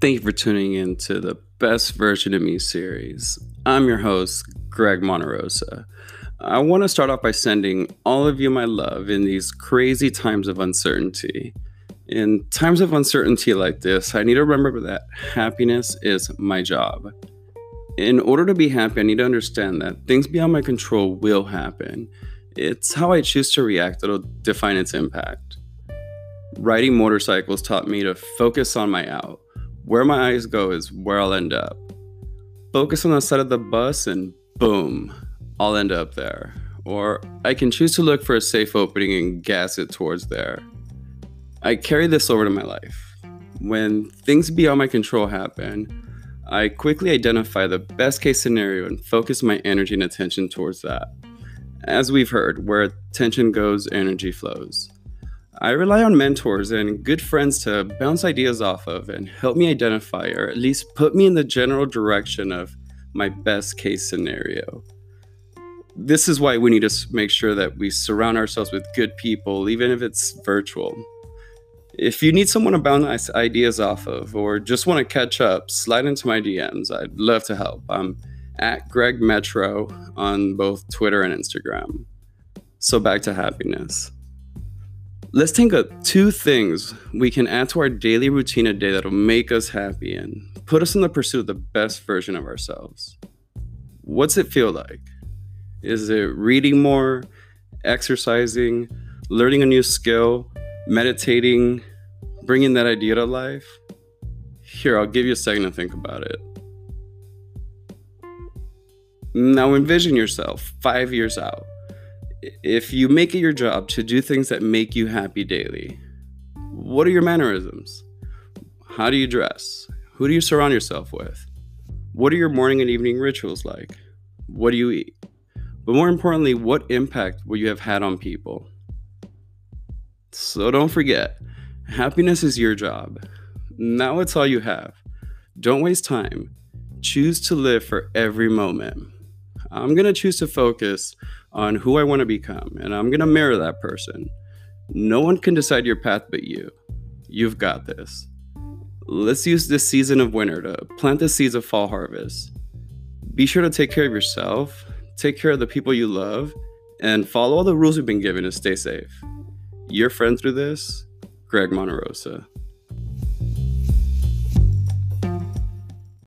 Thank you for tuning in to the Best Version of Me series. I'm your host, Greg Monterrosa. I want to start off by sending all of you my love in these crazy times of uncertainty. In times of uncertainty like this, I need to remember that happiness is my job. In order to be happy, I need to understand that things beyond my control will happen. It's how I choose to react that'll define its impact. Riding motorcycles taught me to focus on my out where my eyes go is where I'll end up. Focus on the side of the bus and boom, I'll end up there. Or I can choose to look for a safe opening and gas it towards there. I carry this over to my life. When things beyond my control happen, I quickly identify the best case scenario and focus my energy and attention towards that. As we've heard, where attention goes, energy flows. I rely on mentors and good friends to bounce ideas off of and help me identify or at least put me in the general direction of my best case scenario. This is why we need to make sure that we surround ourselves with good people, even if it's virtual. If you need someone to bounce ideas off of or just want to catch up, slide into my DMs. I'd love to help. I'm at Greg Metro on both Twitter and Instagram. So back to happiness. Let's think of two things we can add to our daily routine a day that'll make us happy and put us in the pursuit of the best version of ourselves. What's it feel like? Is it reading more, exercising, learning a new skill, meditating, bringing that idea to life? Here, I'll give you a second to think about it. Now envision yourself five years out if you make it your job to do things that make you happy daily, what are your mannerisms? How do you dress? Who do you surround yourself with? What are your morning and evening rituals like? What do you eat? But more importantly, what impact will you have had on people? So don't forget, happiness is your job. Now it's all you have. Don't waste time. Choose to live for every moment. I'm going to choose to focus on who I want to become, and I'm going to mirror that person. No one can decide your path but you. You've got this. Let's use this season of winter to plant the seeds of fall harvest. Be sure to take care of yourself, take care of the people you love, and follow all the rules we've been given to stay safe. Your friend through this, Greg Monterrosa.